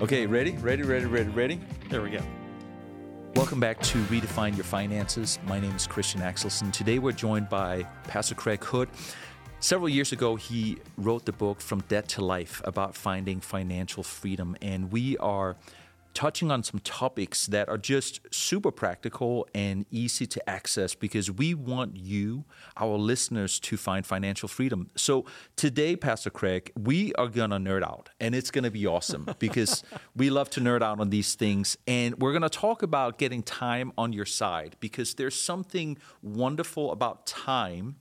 Okay, ready? Ready, ready, ready, ready? There we go. Welcome back to Redefine Your Finances. My name is Christian Axelsen. Today we're joined by Pastor Kregg Hood. Several years ago, he wrote the book From Debt to Life about finding financial freedom. And we are touching on some topics that are just super practical and easy to access because we want you, our listeners, to find financial freedom. So today, Pastor Kregg, we are going to nerd out and it's going to be awesome because we love to nerd out on these things. And we're going to talk about getting time on your side because there's something wonderful about time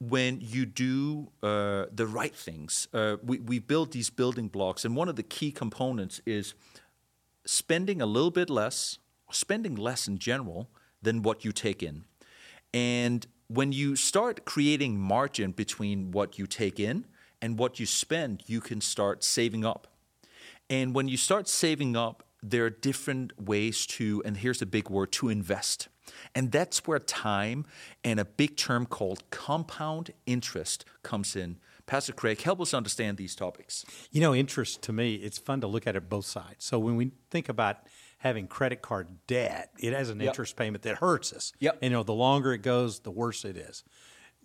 when you do uh, the right things. Uh, we, we build these building blocks, and one of the key components is spending a little bit less, spending less in general than what you take in. And when you start creating margin between what you take in and what you spend, you can start saving up. And when you start saving up, there are different ways to, and here's the big word, to invest. And that's where time and a big term called compound interest comes in Pastor Kregg, help us understand these topics. You know, interest to me, it's fun to look at it both sides. So when we think about having credit card debt, it has an yep. interest payment that hurts us. Yep. And, you know, the longer it goes, the worse it is.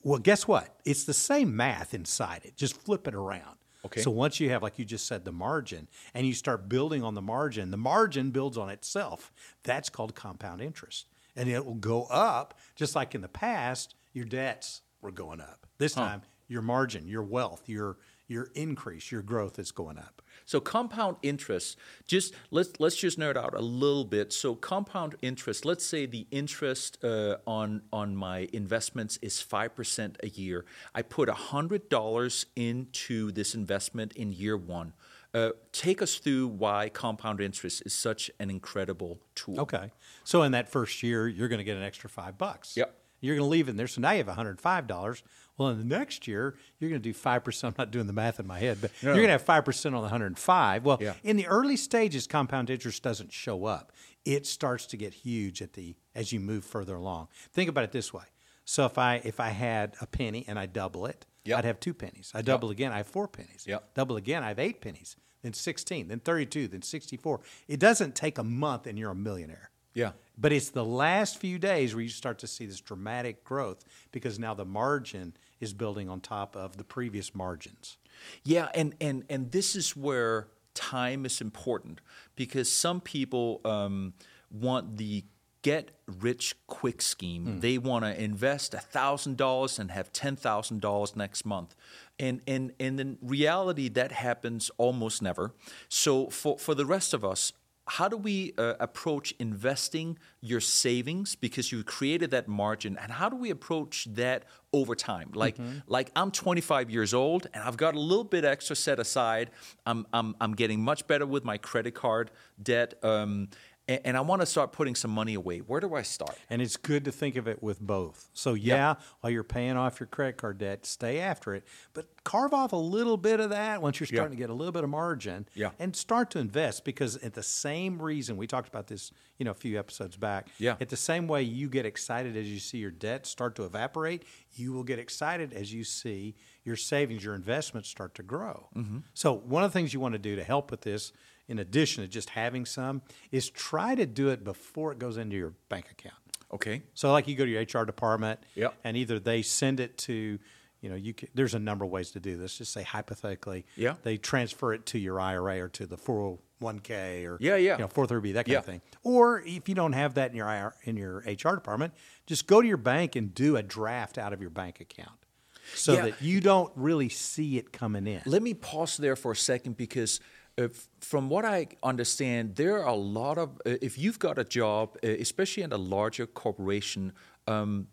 Well, guess what? It's the same math inside it. Just flip it around. Okay. So once you have, like you just said, the margin, and you start building on the margin, the margin builds on itself. That's called compound interest, and it will go up just like in the past. Your debts were going up. This huh. time, your margin, your wealth, your your increase, your growth is going up. So compound interest, just let's let's just nerd out a little bit. So compound interest, let's say the interest uh, on on my investments is five percent a year. I put hundred dollars into this investment in year one. Uh, take us through why compound interest is such an incredible tool. Okay, so in that first year, you're going to get an extra five bucks. Yep. You're going to leave it in there. So now you have $105. Well, in the next year, you're going to do 5%. I'm not doing the math in my head, but no. you're going to have 5% on the 105. Well, yeah. in the early stages, compound interest doesn't show up. It starts to get huge at the as you move further along. Think about it this way. So if I if I had a penny and I double it, yep. I'd have two pennies. I double yep. again, I have four pennies. Yep. Double again, I have eight pennies. Then 16, then 32, then 64. It doesn't take a month and you're a millionaire. Yeah. But it's the last few days where you start to see this dramatic growth because now the margin is building on top of the previous margins. Yeah, and and and this is where time is important because some people um, want the get rich quick scheme. Mm. They want to invest thousand dollars and have ten thousand dollars next month, and and and in reality that happens almost never. So for for the rest of us, how do we uh, approach investing your savings? Because you created that margin and how do we approach that over time? Like mm-hmm. like i'm 25 years old and i've got a little bit extra set aside. I'm i'm, I'm getting much better with my credit card debt um, and, and I want to start putting some money away. Where do I start? And it's good to think of it with both. So, yeah, yep. while you're paying off your credit card debt, stay after it, but carve off a little bit of that once you're starting yeah. to get a little bit of margin yeah. and start to invest because at the same reason we talked about this you know a few episodes back yeah. at the same way you get excited as you see your debt start to evaporate you will get excited as you see your savings your investments start to grow mm-hmm. so one of the things you want to do to help with this in addition to just having some, is try to do it before it goes into your bank account. Okay. So, like you go to your HR department, yep. and either they send it to, you know, you can, there's a number of ways to do this. Just say hypothetically, yeah. they transfer it to your IRA or to the 401k or yeah, yeah. you know, 403b, that kind yeah. of thing. Or if you don't have that in your IR, in your HR department, just go to your bank and do a draft out of your bank account so yeah. that you don't really see it coming in. Let me pause there for a second because if, from what I understand, there are a lot of, uh, if you've got a job, uh, especially in a larger corporation, um,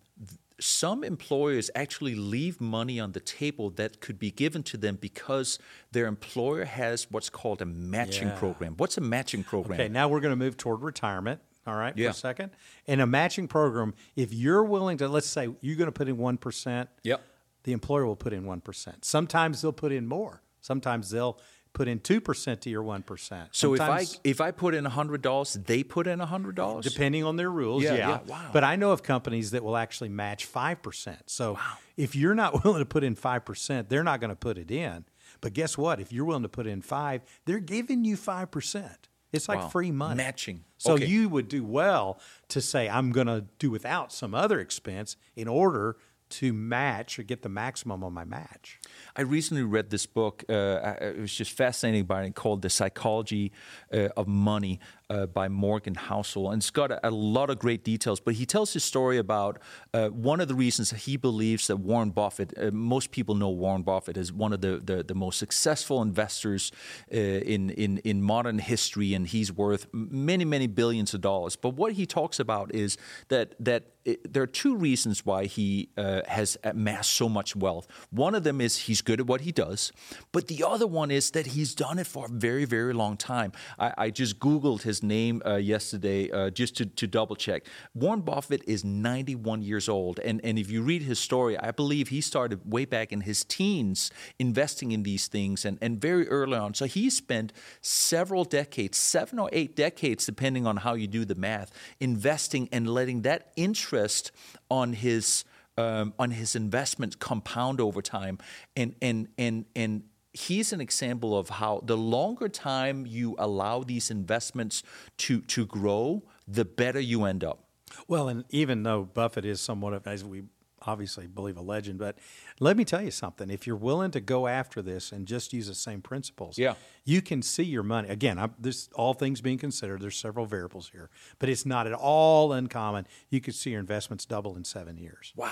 some employers actually leave money on the table that could be given to them because their employer has what's called a matching yeah. program. What's a matching program? Okay, now we're going to move toward retirement. All right, yeah. for a second. In a matching program, if you're willing to, let's say you're going to put in 1%, yep. the employer will put in 1%. Sometimes they'll put in more. Sometimes they'll put in two percent to your one percent. So if I if I put in hundred dollars, they put in hundred dollars, depending on their rules. Yeah, yeah. yeah. Wow. But I know of companies that will actually match five percent. So wow. if you're not willing to put in five percent, they're not going to put it in. But guess what? If you're willing to put in five, they're giving you five percent. It's like Wow. free money. Matching. So Okay. you would do well to say, I'm going to do without some other expense in order to match or get the maximum on my match. I recently read this book. Uh, it was just fascinating by it called The Psychology uh, of Money uh, by Morgan Housel. And it's got a, a lot of great details. But he tells his story about uh, one of the reasons he believes that Warren Buffett, uh, most people know Warren Buffett as one of the, the, the most successful investors uh, in, in, in modern history. And he's worth many, many billions of dollars. But what he talks about is that, that it, there are two reasons why he uh, has amassed so much wealth. One of them is he's good at what he does, but the other one is that he's done it for a very, very long time. I, I just Googled name uh, yesterday uh, just to, to double check. Warren Buffett is 91 years old, and, and if you read his story, I believe he started way back in his teens investing in these things and, and very early on. So he spent several decades, seven or eight decades, depending on how you do the math, investing and letting that interest on his um, on his investments compound over time, and and and and he's an example of how the longer time you allow these investments to to grow, the better you end up. Well, and even though Buffett is somewhat of, as we obviously believe, a legend, but let me tell you something. If you're willing to go after this and just use the same principles, Yeah. you can see your money. Again, I'm, this all things being considered, there's several variables here, but it's not at all uncommon. You could see your investments double in seven years. Wow.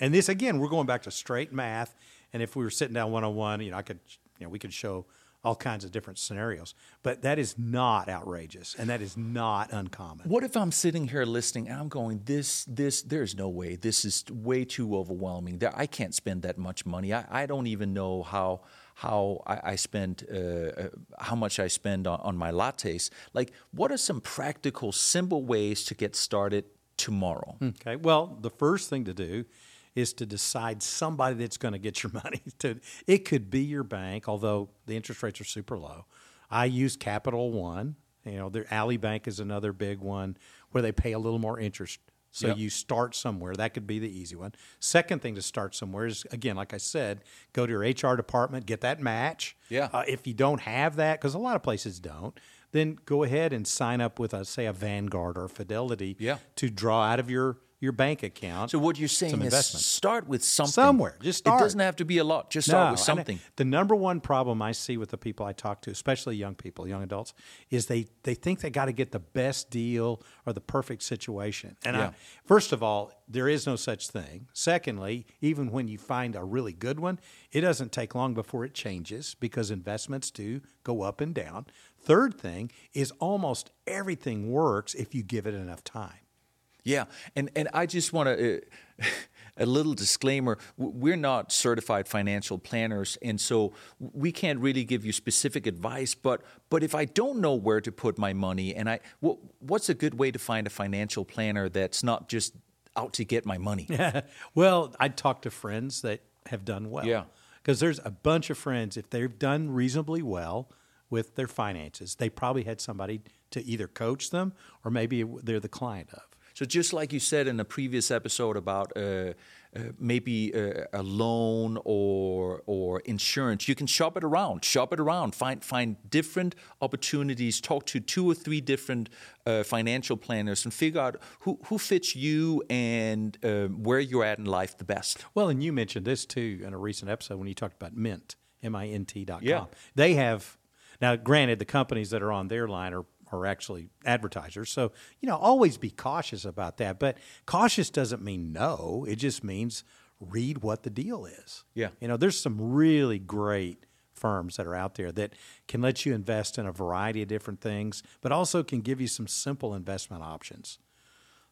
And this again, we're going back to straight math. And if we were sitting down one on one, you know, I could, you know, we could show all kinds of different scenarios. But that is not outrageous, and that is not uncommon. What if I'm sitting here listening and I'm going, this, this, there's no way. This is way too overwhelming. I can't spend that much money. I, I don't even know how how I, I spend uh, uh, how much I spend on, on my lattes. Like, what are some practical, simple ways to get started tomorrow? Okay. Well, the first thing to do is to decide somebody that's going to get your money. To it could be your bank, although the interest rates are super low. I use Capital One. You know, their Ally Bank is another big one where they pay a little more interest. So Yep. you start somewhere. That could be the easy one. Second thing to start somewhere is again, like I said, go to your HR department, get that match. Yeah. Uh, if you don't have that, because a lot of places don't, then go ahead and sign up with a say a Vanguard or Fidelity Yeah. to draw out of your your bank account. So what you're saying some is start with something. Somewhere. Just start. It doesn't have to be a lot. Just start with and something. The number one problem I see with the people I talk to, especially young people, young adults, is they they think they got to get the best deal or the perfect situation. And Yeah. I, first of all, there is no such thing. Secondly, even when you find a really good one, it doesn't take long before it changes because investments do go up and down. Third thing is almost everything works if you give it enough time. Yeah, and and I just want to. Uh, a little disclaimer: we're not certified financial planners, and so we can't really give you specific advice. But but if I don't know where to put my money, and I, wh- what's a good way to find a financial planner that's not just out to get my money? well, I'd talk to friends that have done well. Yeah. Because there's a bunch of friends, if they've done reasonably well with their finances, they probably had somebody to either coach them or maybe they're the client of. So just like you said in a previous episode about uh, uh, maybe uh, a loan or or insurance, you can shop it around. Shop it around. Find find different opportunities. Talk to two or three different uh, financial planners and figure out who who fits you and uh, where you're at in life the best. Well, and you mentioned this too in a recent episode when you talked about Mint, M I N T dot com. Yeah. They have, now granted, the companies that are on their line are, are actually advertisers. So, you know, always be cautious about that. But cautious doesn't mean no, it just means read what the deal is. Yeah. You know, there's some really great firms that are out there that can let you invest in a variety of different things, but also can give you some simple investment options.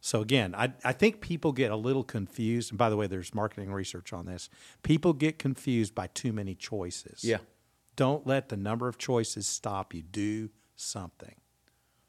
So again, I, I think people get a little confused. And by the way, there's marketing research on this. People get confused by too many choices. Yeah. Don't let the number of choices stop you. Do something.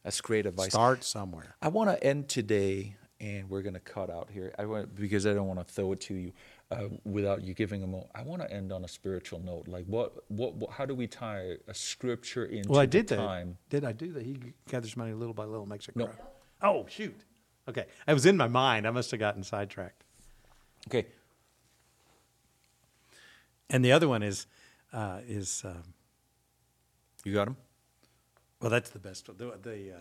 That's great advice. Start somewhere. I want to end today, and we're going to cut out here. I want because I don't want to throw it to you uh, without you giving a moment. I want to end on a spiritual note. Like what, what, what? How do we tie a scripture into Well, I did that. time? Did I do that? He gathers money little by little, makes it No. grow. Oh shoot. Okay, I was in my mind. I must have gotten sidetracked. Okay, And the other one is uh, is um, You got him? Well, that's the best. The, the uh,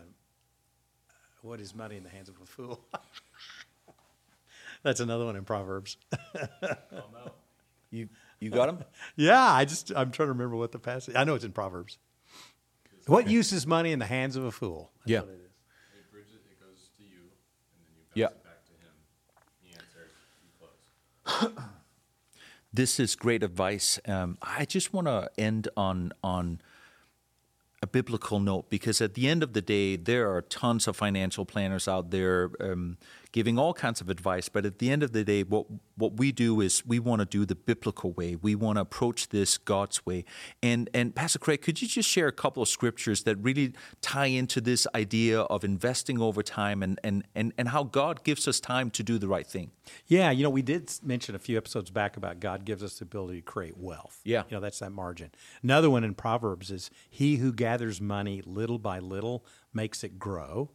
what is money in the hands of a fool? that's another one in Proverbs. You you got him? yeah, I just I'm trying to remember what the passage. I know it's in Proverbs. What use is money in the hands of a fool? That's Yeah. what it is. It bridges, it goes to you, and then you pass Yeah. it back to him. He answers, you close. This is great advice. Um, I just want to end on on a biblical note because at the end of the day, there are tons of financial planners out there um, giving all kinds of advice. But at the end of the day, what what we do is we want to do the biblical way. We want to approach this God's way. And and Pastor Kregg, could you just share a couple of scriptures that really tie into this idea of investing over time and and and, and how God gives us time to do the right thing? Yeah, you know, we did mention a few episodes back about God gives us the ability to create wealth. Yeah. You know, that's that margin. Another one in Proverbs is he who gathers money little by little makes it grow.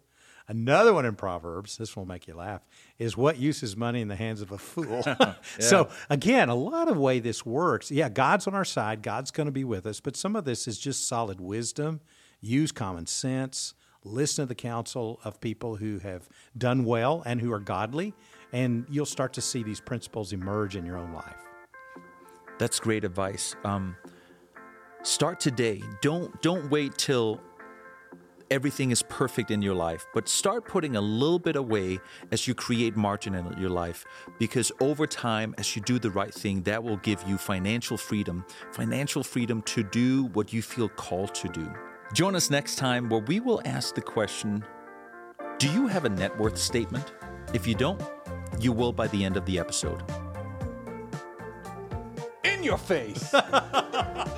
Another one in Proverbs, this will make you laugh, is what use is money in the hands of a fool? So again, a lot of way this works. Yeah, God's on our side, God's going to be with us, but some of this is just solid wisdom. Use common sense, listen to the counsel of people who have done well and who are godly, and you'll start to see these principles emerge in your own life. That's great advice. Um, start today. Don't don't wait till everything is perfect in your life, but start putting a little bit away as you create margin in your life. Because over time, as you do the right thing, that will give you financial freedom, financial freedom to do what you feel called to do. Join us next time where we will ask the question Do you have a net worth statement? If you don't, you will by the end of the episode. In your face.